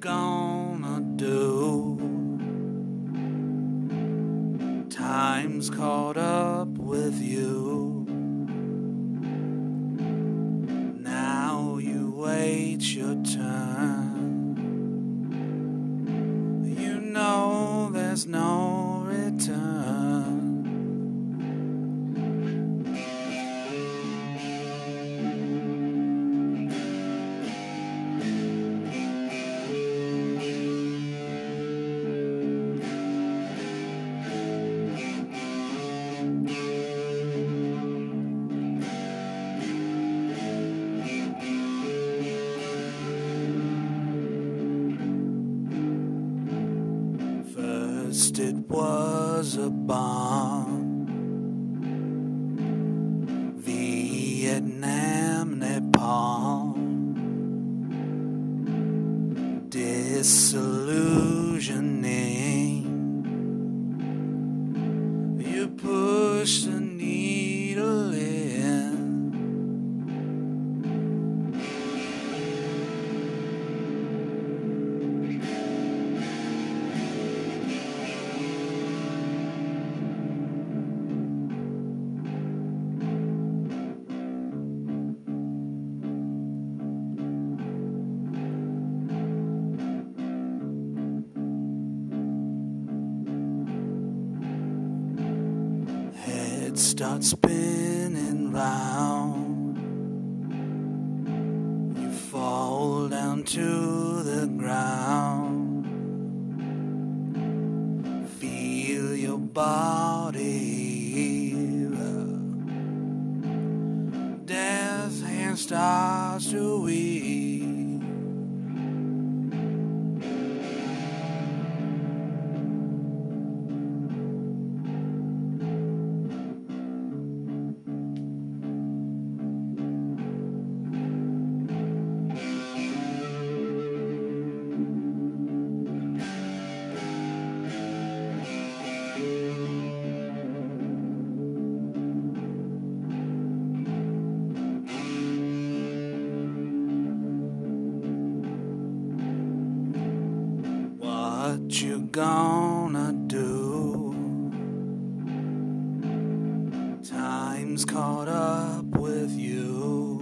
gonna do? Time's caught up with you. Now you wait your turn. You know there's no First it was a bomb. Vietnam, napalm. Disillusioning. Head starts spinning round. You fall down to the ground. Feel your body. Death hand starts to weep. What you gonna do? Time's caught up with you.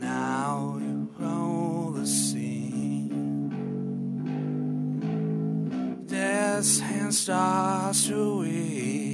Now you roll the scene. Death's hand starts to weep.